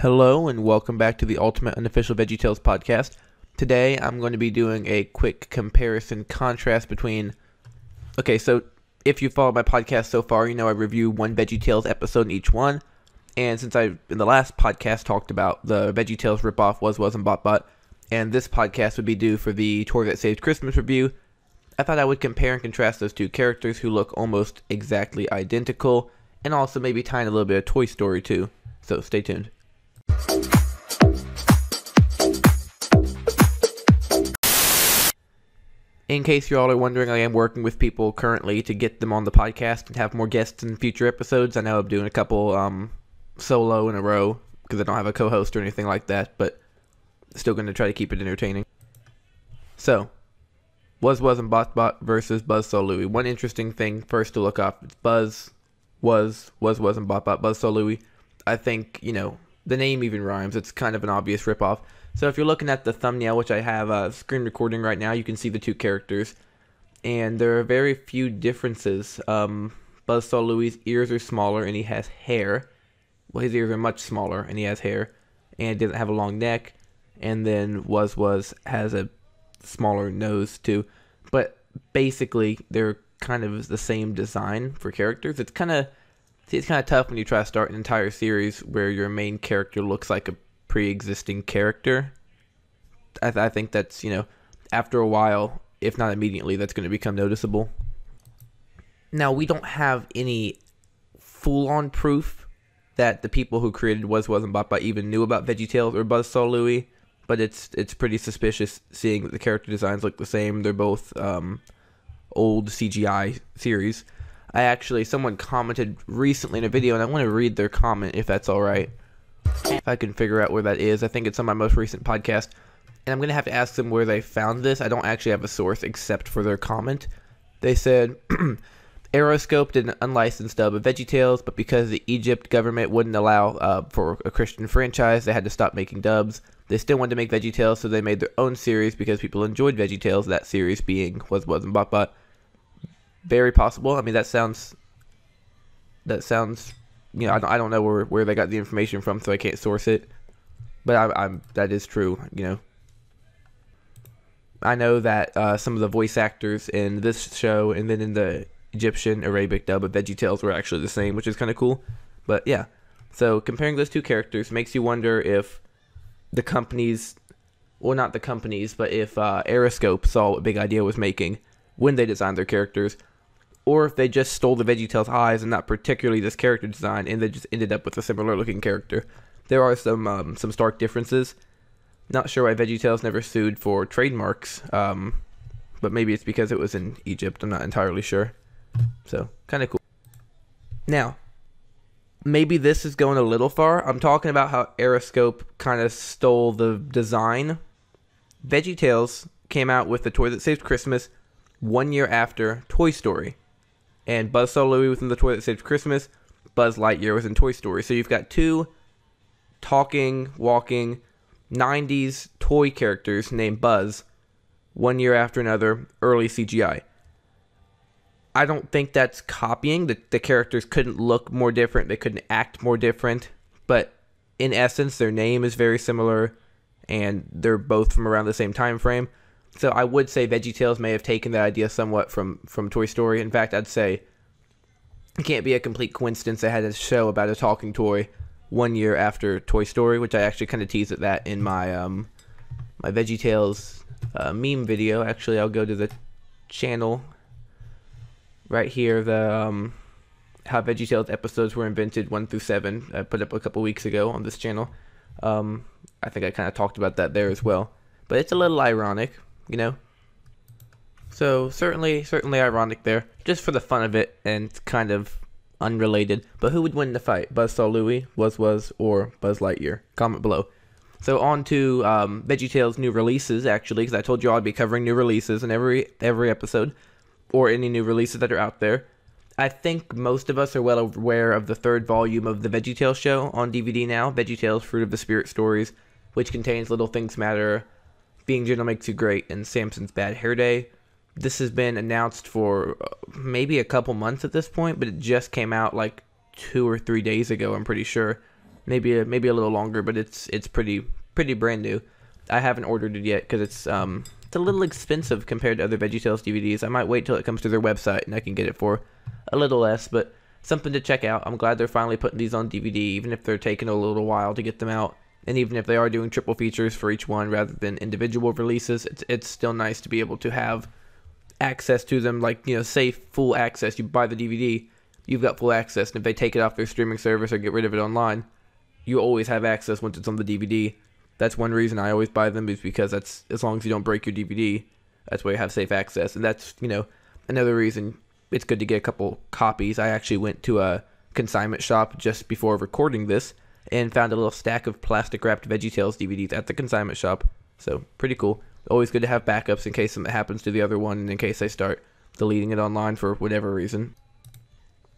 Hello and welcome back to the Ultimate Unofficial VeggieTales podcast. Today I'm going to be doing a quick comparison contrast between. Okay, so if you followed my podcast so far, you know I review one VeggieTales episode in each one. And since I in the last podcast talked about the VeggieTales ripoff Wuz Wuz and bot bot, and this podcast would be due for the Toy That Saved Christmas review, I thought I would compare and contrast those two characters who look almost exactly identical, and also maybe tie in a little bit of Toy Story too. So stay tuned. In case you all are wondering, I am working with people currently to get them on the podcast and have more guests in future episodes. I know I'm doing a couple um, solo in a row because I don't have a co-host or anything like that, but still going to try to keep it entertaining. So, Wuz Wuz and Bot Bot versus Buzz Buzzsaw Louie. One interesting thing first to look up: Buzz was was was and Bot Bot Buzzsaw Louie. I think you know the name even rhymes. It's kind of an obvious ripoff. So if you're looking at the thumbnail, which I have uh, screen recording right now, you can see the two characters, and there are very few differences. Um, Buzzsaw Louie's ears are smaller, and he has hair. Well, his ears are much smaller, and he has hair, and doesn't have a long neck. And then Wuz Wuz has a smaller nose too. But basically, they're kind of the same design for characters. It's kind of it's kind of tough when you try to start an entire series where your main character looks like a pre-existing character. I, th- I think that's you know after a while, if not immediately, that's going to become noticeable. Now we don't have any full-on proof that the people who created Was Wasn't Bot even knew about VeggieTales or Buzzsaw Louie but it's it's pretty suspicious seeing that the character designs look the same. They're both um, old CGI series. I actually someone commented recently in a video, and I want to read their comment if that's all right. If I can figure out where that is, I think it's on my most recent podcast, and I'm gonna have to ask them where they found this. I don't actually have a source except for their comment. They said. Aeroscope did an unlicensed dub of VeggieTales, but because the Egypt government wouldn't allow uh, for a Christian franchise, they had to stop making dubs. They still wanted to make VeggieTales, so they made their own series because people enjoyed VeggieTales. That series being was wasn't bot bot. Very possible. I mean, that sounds. That sounds. You know, I don't, know where where they got the information from, so I can't source it. But I, I'm that is true. You know. I know that uh, some of the voice actors in this show and then in the Egyptian Arabic dub of VeggieTales were actually the same, which is kind of cool. But yeah, so comparing those two characters makes you wonder if the companies, well, not the companies, but if uh, Aeroscope saw what Big Idea was making when they designed their characters, or if they just stole the VeggieTales eyes and not particularly this character design, and they just ended up with a similar looking character. There are some um, some stark differences. Not sure why VeggieTales never sued for trademarks, um, but maybe it's because it was in Egypt. I'm not entirely sure. So kind of cool. Now, maybe this is going a little far. I'm talking about how Aeroscope kind of stole the design. VeggieTales came out with the toy that saved Christmas one year after Toy Story. And Buzzsaw Louie was in the toy that saved Christmas. Buzz Lightyear was in Toy Story. So you've got two talking, walking 90s toy characters named Buzz one year after another, early CGI. I don't think that's copying. The, the characters couldn't look more different, they couldn't act more different, but in essence, their name is very similar, and they're both from around the same time frame. So I would say VeggieTales may have taken that idea somewhat from from Toy Story. In fact, I'd say it can't be a complete coincidence they had a show about a talking toy one year after Toy Story, which I actually kind of teased at that in my um my VeggieTales uh, meme video. Actually, I'll go to the channel right here the um, how VeggieTales episodes were invented one through seven. I put up a couple weeks ago on this channel. Um, I think I kind of talked about that there as well, but it's a little ironic, you know. So certainly, certainly ironic there, just for the fun of it and kind of unrelated. But who would win the fight, Buzzsaw Louie, Wuz Wuz, or Buzz Lightyear? Comment below. So on to um, VeggieTales new releases, actually, because I told you I'd be covering new releases in every every episode or any new releases that are out there. I think most of us are well aware of the third volume of the VeggieTales show on DVD now, VeggieTales Fruit of the Spirit Stories, which contains Little Things Matter, Being Gentle Makes You Great, and Samson's Bad Hair Day. This has been announced for uh, maybe a couple months at this point, but it just came out like two or three days ago, I'm pretty sure. maybe a, maybe a little longer, but it's it's pretty pretty brand new. I haven't ordered it yet because it's um it's a little expensive compared to other VeggieTales DVDs. I might wait till it comes to their website and I can get it for a little less, but something to check out. I'm glad they're finally putting these on DVD, even if they're taking a little while to get them out. And even if they are doing triple features for each one rather than individual releases, it's it's still nice to be able to have access to them. Like you know, say full access. You buy the DVD, you've got full access, and if they take it off their streaming service or get rid of it online, you always have access once it's on the DVD. That's one reason I always buy them is because that's as long as you don't break your DVD, that's why you have safe access, and that's you know another reason it's good to get a couple copies. I actually went to a consignment shop just before recording this and found a little stack of plastic wrapped VeggieTales DVDs at the consignment shop. So pretty cool. Always good to have backups in case something happens to the other one and in case I start deleting it online for whatever reason.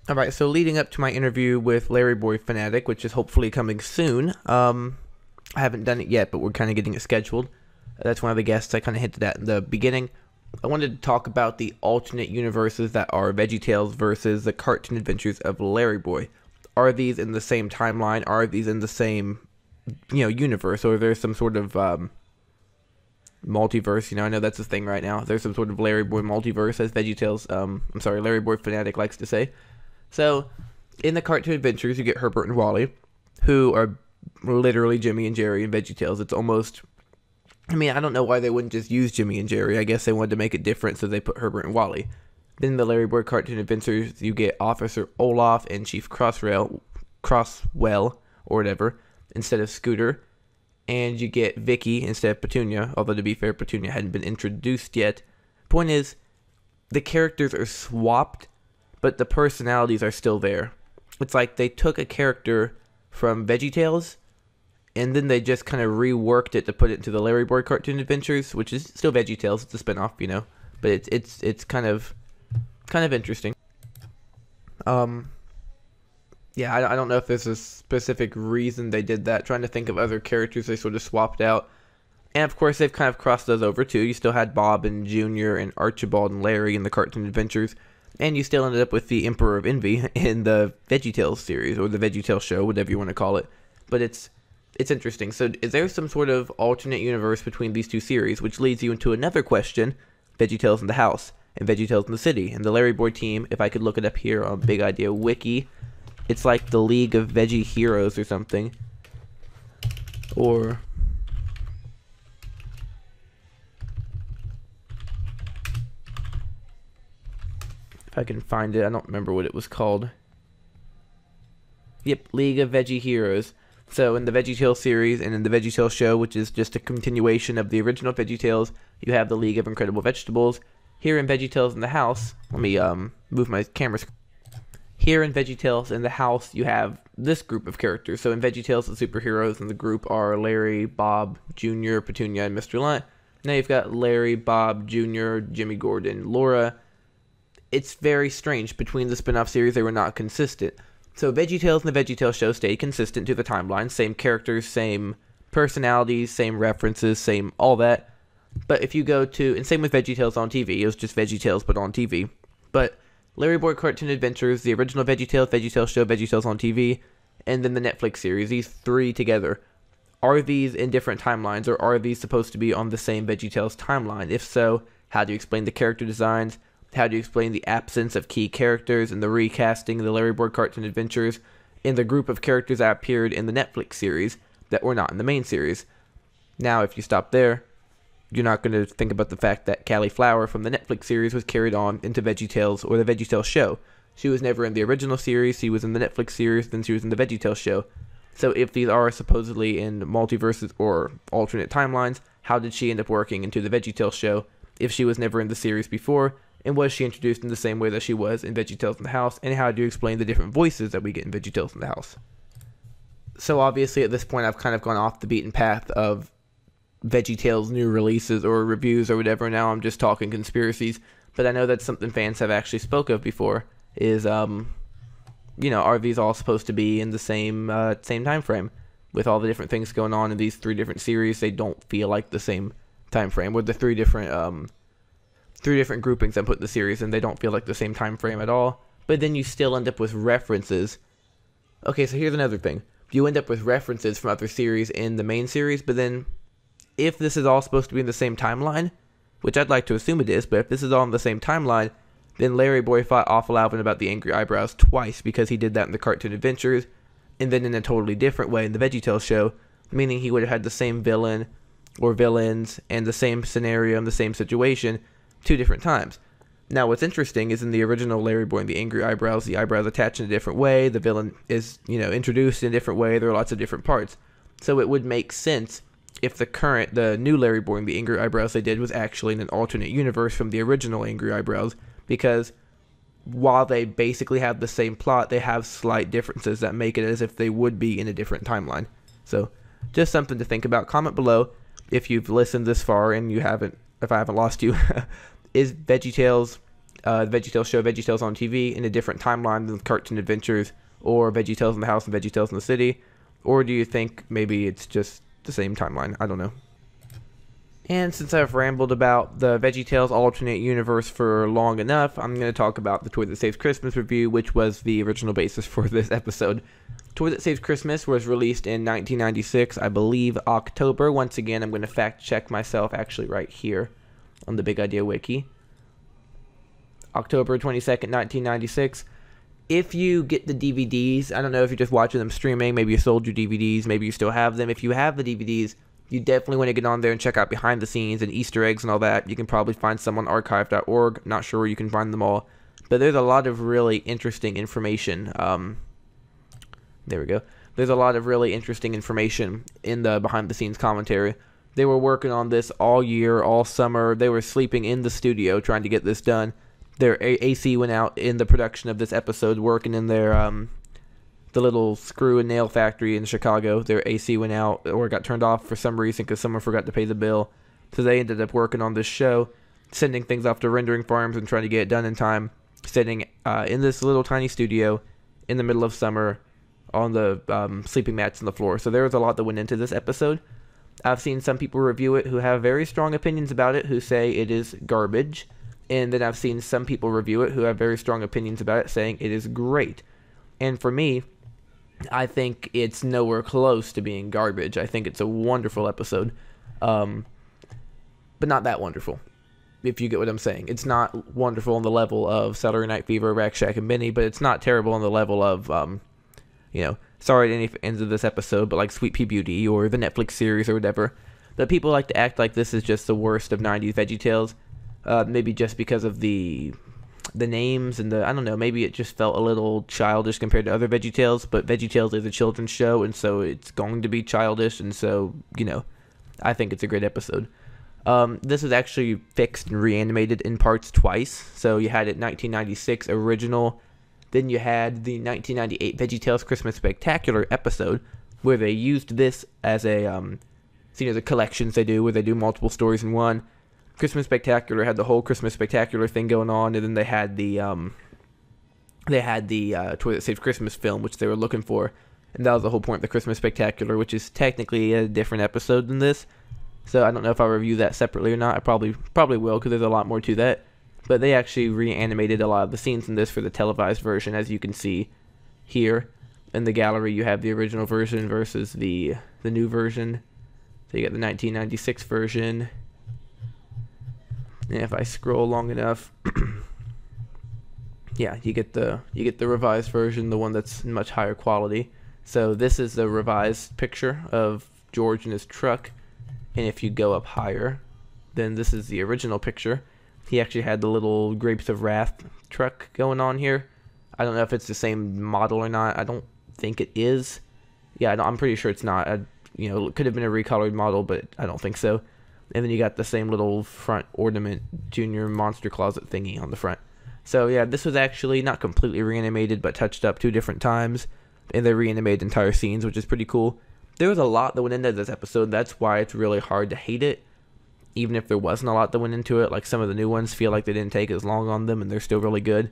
Alright, so leading up to my interview with Larry Boy Fanatic, which is hopefully coming soon, um, I haven't done it yet, but we're kind of getting it scheduled. That's one of the guests I kind of hinted at in the beginning. I wanted to talk about the alternate universes that are VeggieTales versus the cartoon adventures of Larry Boy. Are these in the same timeline? Are these in the same, you know, universe, or is there some sort of um, multiverse? You know, I know that's a thing right now. There's some sort of Larry Boy multiverse, as VeggieTales. Um, I'm sorry, Larry Boy fanatic likes to say. So, in the cartoon adventures, you get Herbert and Wally, who are literally Jimmy and Jerry in VeggieTales. It's almost I mean, I don't know why they wouldn't just use Jimmy and Jerry. I guess they wanted to make it different, so they put Herbert and Wally. Then the Larry Boy cartoon adventures, you get Officer Olaf and Chief Crossrail, Crosswell, or whatever, instead of Scooter. And you get Vicky instead of Petunia, although to be fair, Petunia hadn't been introduced yet. Point is, the characters are swapped, but the personalities are still there. It's like they took a character from VeggieTales and then they just kind of reworked it to put it into the Larry Boy Cartoon Adventures, which is still VeggieTales. It's a spinoff, you know, but it's it's it's kind of kind of interesting. Um, yeah, I, I don't know if there's a specific reason they did that. Trying to think of other characters they sort of swapped out, and of course they've kind of crossed those over too. You still had Bob and Junior and Archibald and Larry in the Cartoon Adventures. And you still ended up with the Emperor of Envy in the VeggieTales series or the VeggieTales show, whatever you want to call it. But it's it's interesting. So, is there some sort of alternate universe between these two series, which leads you into another question: VeggieTales in the House and VeggieTales in the City, and the Larry Boy team. If I could look it up here on Big Idea Wiki, it's like the League of Veggie Heroes or something, or if I can find it, I don't remember what it was called. Yep, League of Veggie Heroes. So in the VeggieTales series and in the VeggieTales show, which is just a continuation of the original VeggieTales, you have the League of Incredible Vegetables. Here in VeggieTales in the House, let me um, move my camera. Here in VeggieTales in the House, you have this group of characters. So in VeggieTales, the superheroes in the group are Larry, Bob, Junior, Petunia, and Mr. Lunt. Now you've got Larry, Bob, Junior, Jimmy Gordon, Laura. It's very strange. Between the spin-off series, they were not consistent. So VeggieTales and the VeggieTales show stayed consistent to the timeline, same characters, same personalities, same references, same all that. But if you go to and same with VeggieTales on TV, it was just VeggieTales but on TV. But Larry Boy Cartoon Adventures, the original VeggieTales, VeggieTales show, VeggieTales on TV, and then the Netflix series, these three together. Are these in different timelines or are these supposed to be on the same VeggieTales timeline? If so, how do you explain the character designs? How do you explain the absence of key characters in the recasting of the Larry Boy Cartoon Adventures in the group of characters that appeared in the Netflix series that were not in the main series? Now, if you stop there, you're not going to think about the fact that Callie Flower from the Netflix series was carried on into VeggieTales or the VeggieTales show. She was never in the original series, she was in the Netflix series, then she was in the VeggieTales show. So if these are supposedly in multiverses or alternate timelines, how did she end up working into the VeggieTales show if she was never in the series before and was she introduced in the same way that she was in VeggieTales in the House? And how do you explain the different voices that we get in VeggieTales in the House? So obviously at this point I've kind of gone off the beaten path of VeggieTales new releases or reviews or whatever. Now I'm just talking conspiracies, but I know that's something fans have actually spoke of before. Is um, you know, are these all supposed to be in the same uh, same time frame? With all the different things going on in these three different series, they don't feel like the same time frame. With the three different um, three different groupings I put in the series, and they don't feel like the same time frame at all. But then you still end up with references. Okay, so here's another thing. you end up with references from other series in the main series, but then if this is all supposed to be in the same timeline, which I'd like to assume it is, but if this is all in the same timeline, then Larry Boy fought Awful Alvin about the angry eyebrows twice because he did that in the Cartoon Adventures, and then in a totally different way in the VeggieTales show, meaning he would have had the same villain or villains and the same scenario and the same situation two different times. Now, what's interesting is in the original Larry Boy and the Angry Eyebrows, the eyebrows attach in a different way. The villain is, you know, introduced in a different way. There are lots of different parts. So it would make sense if the current, the new Larry Boy and the Angry Eyebrows they did was actually in an alternate universe from the original Angry Eyebrows, because while they basically have the same plot, they have slight differences that make it as if they would be in a different timeline. So, just something to think about. Comment below if you've listened this far and you haven't, if I haven't lost you. is VeggieTales, uh, the VeggieTales show VeggieTales on TV in a different timeline than Cartoon Adventures or VeggieTales in the House and VeggieTales in the City? Or do you think maybe it's just the same timeline? I don't know. And since I've rambled about the VeggieTales alternate universe for long enough, I'm going to talk about the Toy That Saves Christmas review, which was the original basis for this episode. Toy That Saves Christmas was released in 1996, I believe October. Once again, I'm going to fact check myself actually right here on the Big Idea Wiki. October 22nd, 1996. If you get the DVDs, I don't know if you're just watching them streaming, maybe you sold your DVDs, maybe you still have them. If you have the DVDs, you definitely want to get on there and check out behind the scenes and Easter eggs and all that. You can probably find some on archive.org. Not sure where you can find them all, but there's a lot of really interesting information. Um, there we go. There's a lot of really interesting information in the behind the scenes commentary. They were working on this all year, all summer. They were sleeping in the studio trying to get this done. Their AC went out in the production of this episode, working in their um, the little screw and nail factory in Chicago. Their AC went out or got turned off for some reason because someone forgot to pay the bill. So they ended up working on this show, sending things off to rendering farms and trying to get it done in time. Sitting uh, in this little tiny studio in the middle of summer on the um, sleeping mats on the floor. So there was a lot that went into this episode. I've seen some people review it who have very strong opinions about it, who say it is garbage. And then I've seen some people review it who have very strong opinions about it, saying it is great. And for me, I think it's nowhere close to being garbage. I think it's a wonderful episode, um, but not that wonderful. If you get what I'm saying, it's not wonderful on the level of Saturday Night Fever, Rack Shack, and Benny, but it's not terrible on the level of, um, you know, sorry to any ends of this episode, but like Sweet Pea Beauty or the Netflix series or whatever. But people like to act like this is just the worst of 90s VeggieTales, uh, maybe just because of the the names and the I don't know, maybe it just felt a little childish compared to other VeggieTales, but VeggieTales is a children's show and so it's going to be childish and so, you know, I think it's a great episode. Um, this is actually fixed and reanimated in parts twice. So you had it 1996 original, then you had the 1998 VeggieTales Christmas Spectacular episode where they used this as a um, you know, the collections they do where they do multiple stories in one. Christmas Spectacular had the whole Christmas Spectacular thing going on, and then they had the um, they had the uh, Toy That Saves Christmas film, which they were looking for, and that was the whole point of the Christmas Spectacular, which is technically a different episode than this. So I don't know if I'll review that separately or not. I probably probably will because there's a lot more to that. But they actually reanimated a lot of the scenes in this for the televised version, as you can see here in the gallery. You have the original version versus the the new version. So you got the 1996 version and if I scroll long enough, yeah, you get the you get the revised version, the one that's much higher quality. So this is the revised picture of George in his truck, and if you go up higher, then this is the original picture. He actually had the little Grapes of Wrath truck going on here. I don't know if it's the same model or not. I don't think it is. Yeah, I'm pretty sure it's not. I, you know, it could have been a recolored model, but I don't think so and then you got the same little front ornament junior monster closet thingy on the front. So yeah, this was actually not completely reanimated, but touched up two different times, and they reanimated entire scenes, which is pretty cool. There was a lot that went into this episode. That's why it's really hard to hate it, even if there wasn't a lot that went into it. Like some of the new ones feel like they didn't take as long on them, and they're still really good.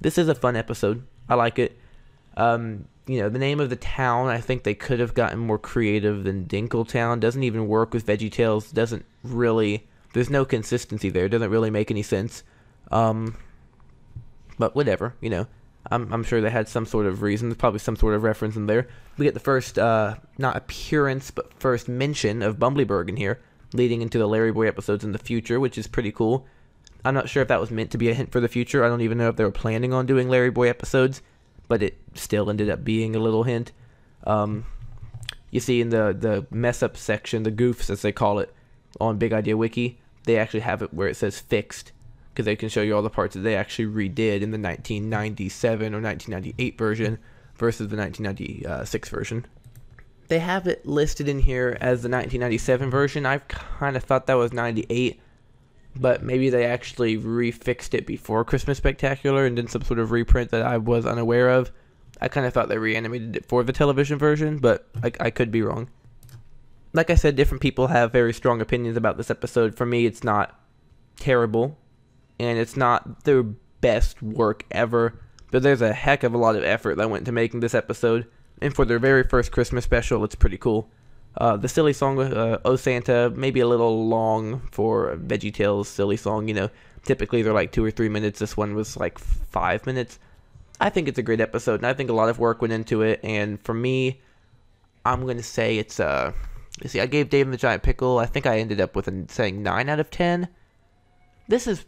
This is a fun episode. I like it. Um, you know, the name of the town, I think they could have gotten more creative than Dinkletown. Doesn't even work with VeggieTales. Doesn't really. There's no consistency there. Doesn't really make any sense. Um, but whatever, you know. I'm, I'm sure they had some sort of reason. There's probably some sort of reference in there. We get the first, uh, not appearance, but first mention of Bumblyburg in here, leading into the Larry Boy episodes in the future, which is pretty cool. I'm not sure if that was meant to be a hint for the future. I don't even know if they were planning on doing Larry Boy episodes, but it still ended up being a little hint. Um, you see in the, the mess up section, the goofs as they call it, on Big Idea Wiki, they actually have it where it says fixed because they can show you all the parts that they actually redid in the 1997 or 1998 version versus the 1996 version. They have it listed in here as the 1997 version. I kind of thought that was 98, but maybe they actually refixed it before Christmas Spectacular and did some sort of reprint that I was unaware of. I kind of thought they reanimated it for the television version, but I, I could be wrong. Like I said, different people have very strong opinions about this episode. For me, it's not terrible and it's not their best work ever, but there's a heck of a lot of effort that went into making this episode. And for their very first Christmas special, it's pretty cool. Uh, the silly song, uh, "Oh Santa," maybe a little long for Veggie Tales silly song. You know, typically they're like two or three minutes. This one was like five minutes. I think it's a great episode, and I think a lot of work went into it. And for me, I'm gonna say it's uh, you see, I gave Dave and the Giant Pickle. I think I ended up with a, saying nine out of ten. This is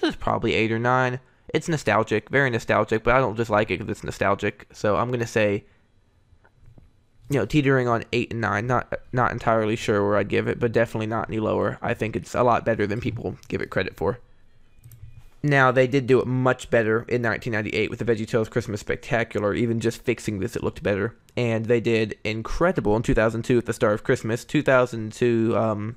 this is probably eight or nine. It's nostalgic, very nostalgic, but I don't just like it because it's nostalgic. So I'm gonna say, you know, teetering on eight and nine. Not not entirely sure where I'd give it, but definitely not any lower. I think it's a lot better than people give it credit for. Now they did do it much better in 1998 with the VeggieTales Christmas Spectacular. Even just fixing this, it looked better, and they did incredible in 2002 with the Star of Christmas. 2002 um,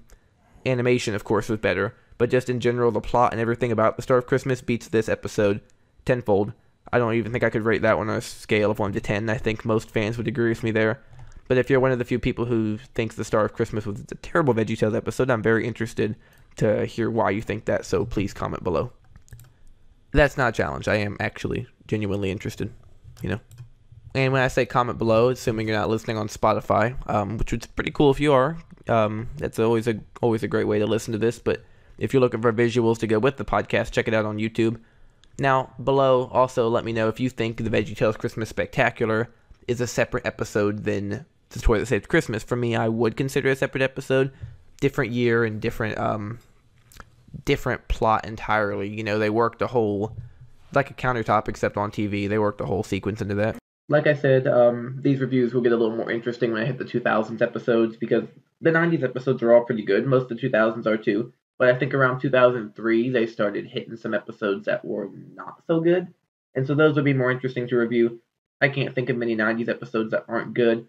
animation, of course, was better but just in general, the plot and everything about the Star of Christmas beats this episode tenfold. I don't even think I could rate that one on a scale of 1 to 10. I think most fans would agree with me there. But if you're one of the few people who thinks the Star of Christmas was a terrible VeggieTales episode, I'm very interested to hear why you think that, so please comment below. That's not a challenge. I am actually genuinely interested, you know. And when I say comment below, assuming you're not listening on Spotify, um, which is pretty cool if you are, um, that's always a always a great way to listen to this. But if you're looking for visuals to go with the podcast, check it out on YouTube. Now, below, also let me know if you think the VeggieTales Christmas Spectacular is a separate episode than the Toy That Saved Christmas. For me, I would consider a separate episode. Different year and different um different plot entirely. You know, they worked a whole like a countertop except on TV. They worked a whole sequence into that. Like I said, um, these reviews will get a little more interesting when I hit the 2000s episodes because the 90s episodes are all pretty good. Most of the 2000s are too. But I think around 2003, they started hitting some episodes that were not so good. And so those would be more interesting to review. I can't think of many 90s episodes that aren't good.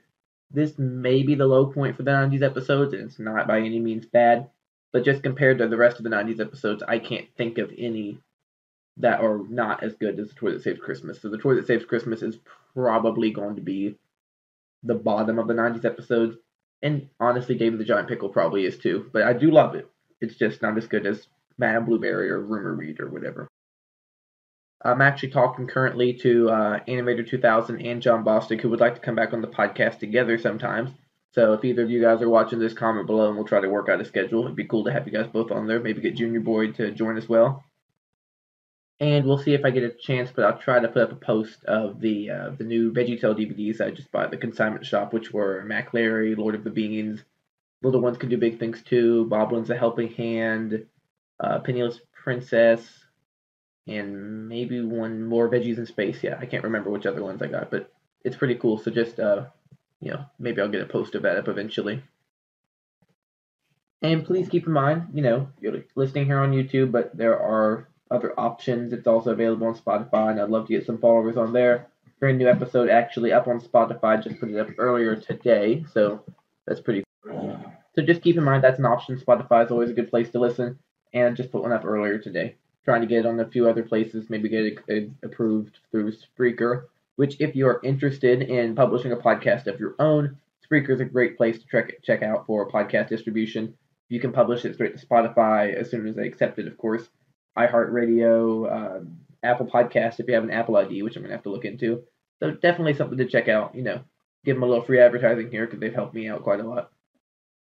This may be the low point for the 90s episodes, and it's not by any means bad. But just compared to the rest of the 90s episodes, I can't think of any that are not as good as The Toy That Saves Christmas. So The Toy That Saves Christmas is probably going to be the bottom of the 90s episodes. And honestly, David the Giant Pickle probably is too. But I do love it. It's just not as good as Madame Blueberry or Rumor Weed or whatever. I'm actually talking currently to uh, Animator 2000 and John Bostic, who would like to come back on the podcast together sometimes. So if either of you guys are watching this, comment below and we'll try to work out a schedule. It'd be cool to have you guys both on there. Maybe get Junior Boy to join as well. And we'll see if I get a chance, but I'll try to put up a post of the uh, the new VeggieTale DVDs I just bought at the consignment shop, which were Mac Larry, Lord of the Beans, Little Ones Can Do Big Things Too, Bob Lends a Helping Hand, uh, Penniless Princess, and maybe one more Veggies in Space. Yeah, I can't remember which other ones I got, but it's pretty cool. So just, uh, you know, maybe I'll get a post of that up eventually. And please keep in mind, you know, you're listening here on YouTube, but there are other options. It's also available on Spotify, and I'd love to get some followers on there. Brand new episode actually up on Spotify. Just put it up earlier today, so that's pretty cool. so just keep in mind that's an option. Spotify is always a good place to listen, and just put one up earlier today. Trying to get it on a few other places, maybe get it, approved through Spreaker. Which, if you are interested in publishing a podcast of your own, Spreaker is a great place to check check out for podcast distribution. You can publish it straight to Spotify as soon as they accept it, of course. iHeartRadio, uh, Apple Podcast if you have an Apple ID, which I'm gonna have to look into. So definitely something to check out. You know, give them a little free advertising here because they've helped me out quite a lot.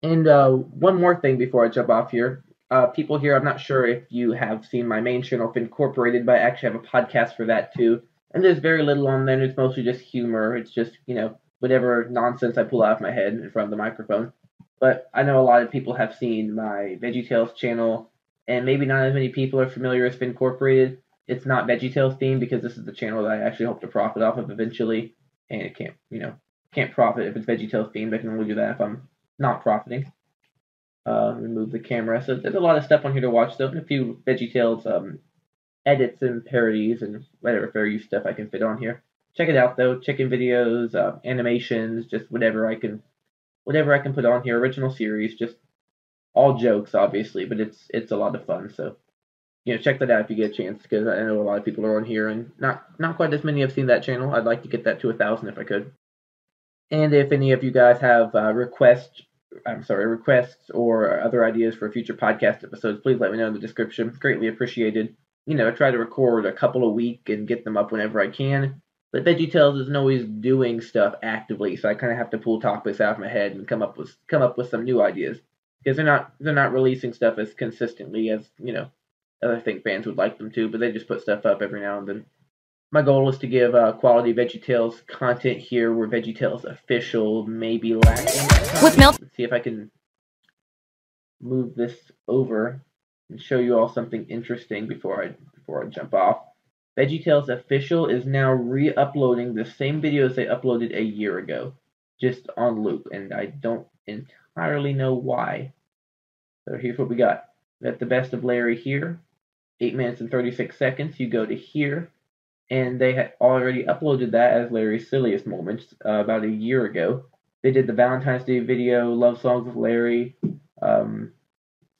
And uh, one more thing before I jump off here. Uh, people here, I'm not sure if you have seen my main channel, Incorporated, but I actually have a podcast for that too. And there's very little on there. It's mostly just humor. It's just you know whatever nonsense I pull out of my head in front of the microphone. But I know a lot of people have seen my VeggieTales channel, and maybe not as many people are familiar with Incorporated. It's not VeggieTales themed because this is the channel that I actually hope to profit off of eventually, and it can't, you know, can't profit if it's VeggieTales themed. I can only do that if I'm not profiting. Uh, remove the camera. So there's a lot of stuff on here to watch though, and a few VeggieTales um, edits and parodies and whatever fair use stuff I can fit on here. Check it out though. Chicken videos, uh, animations, just whatever I can whatever I can put on here. Original series, just all jokes, obviously, but it's it's a lot of fun. So you know, check that out if you get a chance, because I know a lot of people are on here, and not not quite as many have seen that channel. I'd like to get that to a thousand if I could. And if any of you guys have uh, requests, I'm sorry, requests or other ideas for future podcast episodes, please let me know in the description. Greatly appreciated. You know, I try to record a couple a week and get them up whenever I can. But VeggieTales isn't always doing stuff actively, so I kind of have to pull topics out of my head and come up with come up with some new ideas because they're not they're not releasing stuff as consistently as you know as I think fans would like them to, but they just put stuff up every now and then. My goal is to give uh, quality VeggieTales content here, where VeggieTales official maybe lacking. With milk. Let's see if I can move this over and show you all something interesting before I before I jump off. VeggieTales Official is now re-uploading the same videos they uploaded a year ago, just on loop, and I don't entirely know why. So here's what we got. We got the best of Larry here, 8 minutes and 36 seconds. You go to here, and they had already uploaded that as Larry's silliest moments uh, about a year ago. They did the Valentine's Day video, Love Songs with Larry, um,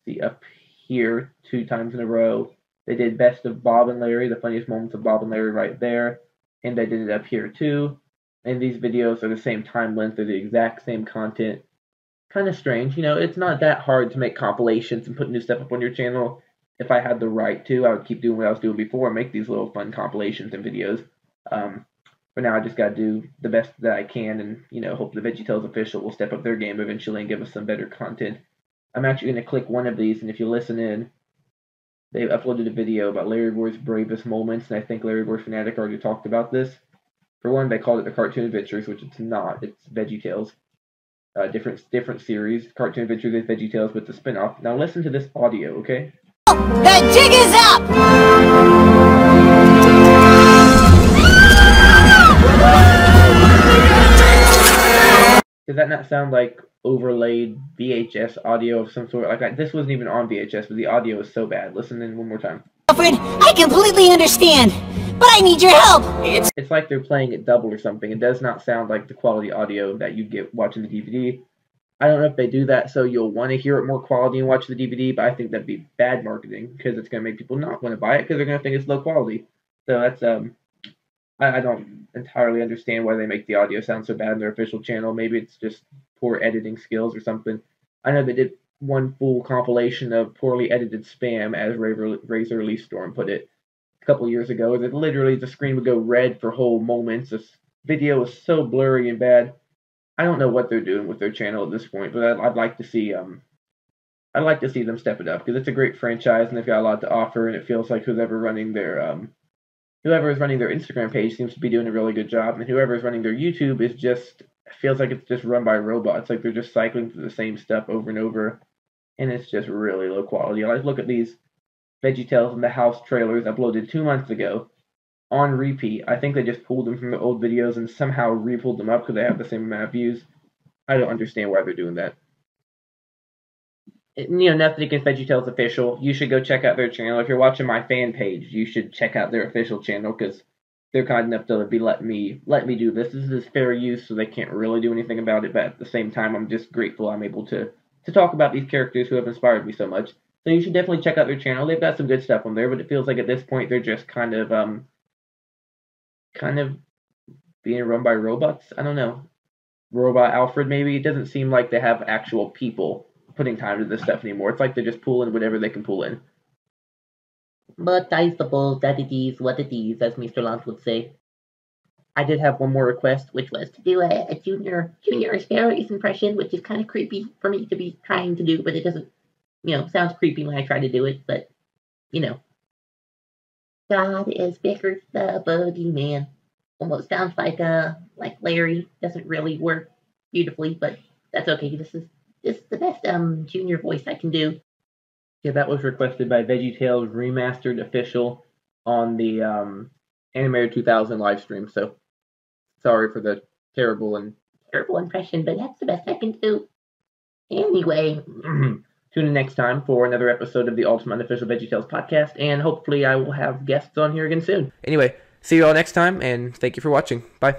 see up here two times in a row. They did Best of Bob and Larry, the funniest moments of Bob and Larry right there. And they did it up here too. And these videos are the same time length, they're the exact same content. Kind of strange, you know, it's not that hard to make compilations and put new stuff up on your channel. If I had the right to, I would keep doing what I was doing before and make these little fun compilations and videos. Um, for now, I just got to do the best that I can and, you know, hope the VeggieTales official will step up their game eventually and give us some better content. I'm actually going to click one of these, and if you listen in, they uploaded a video about Larry Boy's bravest moments, and I think Larry Boy Fanatic already talked about this. For one, they called it the Cartoon Adventures, which it's not. It's VeggieTales. Uh, different different series. Cartoon Adventures is VeggieTales with the spinoff. Now listen to this audio, okay? The jig is up! Does that not sound like overlaid VHS audio of some sort? Like I, this wasn't even on VHS, but the audio is so bad. Listen in one more time. Alfred, I completely understand, but I need your help. It's It's like they're playing it double or something. It does not sound like the quality audio that you get watching the DVD. I don't know if they do that so you'll want to hear it more quality and watch the DVD, but I think that'd be bad marketing because it's going to make people not want to buy it because they're going to think it's low quality. So that's um, I, I don't entirely understand why they make the audio sound so bad in their official channel. Maybe it's just poor editing skills or something. I know they did one full compilation of poorly edited spam, as Razor, Lee Storm put it a couple years ago. That literally the screen would go red for whole moments. This video was so blurry and bad. I don't know what they're doing with their channel at this point, but I'd, I'd like to see um, I'd like to see them step it up because it's a great franchise and they've got a lot to offer, and it feels like whoever running their um, whoever is running their Instagram page seems to be doing a really good job, and whoever is running their YouTube is just feels like it's just run by robots. Like they're just cycling through the same stuff over and over, and it's just really low quality. Like look at these VeggieTales in the House trailers uploaded two months ago on repeat. I think they just pulled them from the old videos and somehow re-pulled them up because they have the same amount of views. I don't understand why they're doing that. you know, nothing against VeggieTales official. You should go check out their channel. If you're watching my fan page, you should check out their official channel because they're kind enough to be letting me let me do this. This is fair use, so they can't really do anything about it. But at the same time, I'm just grateful I'm able to to talk about these characters who have inspired me so much. So you should definitely check out their channel. They've got some good stuff on there, but it feels like at this point they're just kind of um kind of being run by robots. I don't know. Robot Alfred, maybe. It doesn't seem like they have actual people putting time to this stuff anymore. It's like they're just pulling whatever they can pull in. But I suppose that it is what it is, as Mr. Lance would say. I did have one more request, which was to do a, a junior junior asparagus impression, which is kind of creepy for me to be trying to do, but it doesn't, you know, sounds creepy when I try to do it, but, you know. God is Bickers the Boogeyman. Almost sounds like uh like Larry. Doesn't really work beautifully, but that's okay. This is this is the best um junior voice I can do. Yeah, that was requested by VeggieTales Remastered Official on the um, Animated 2000 live stream. So sorry for the terrible and Terrible impression, but that's the best I can do. Anyway, tune in next time for another episode of the Ultimate Unofficial VeggieTales podcast, and hopefully I will have guests on here again soon. Anyway, see you all next time, and thank you for watching. Bye.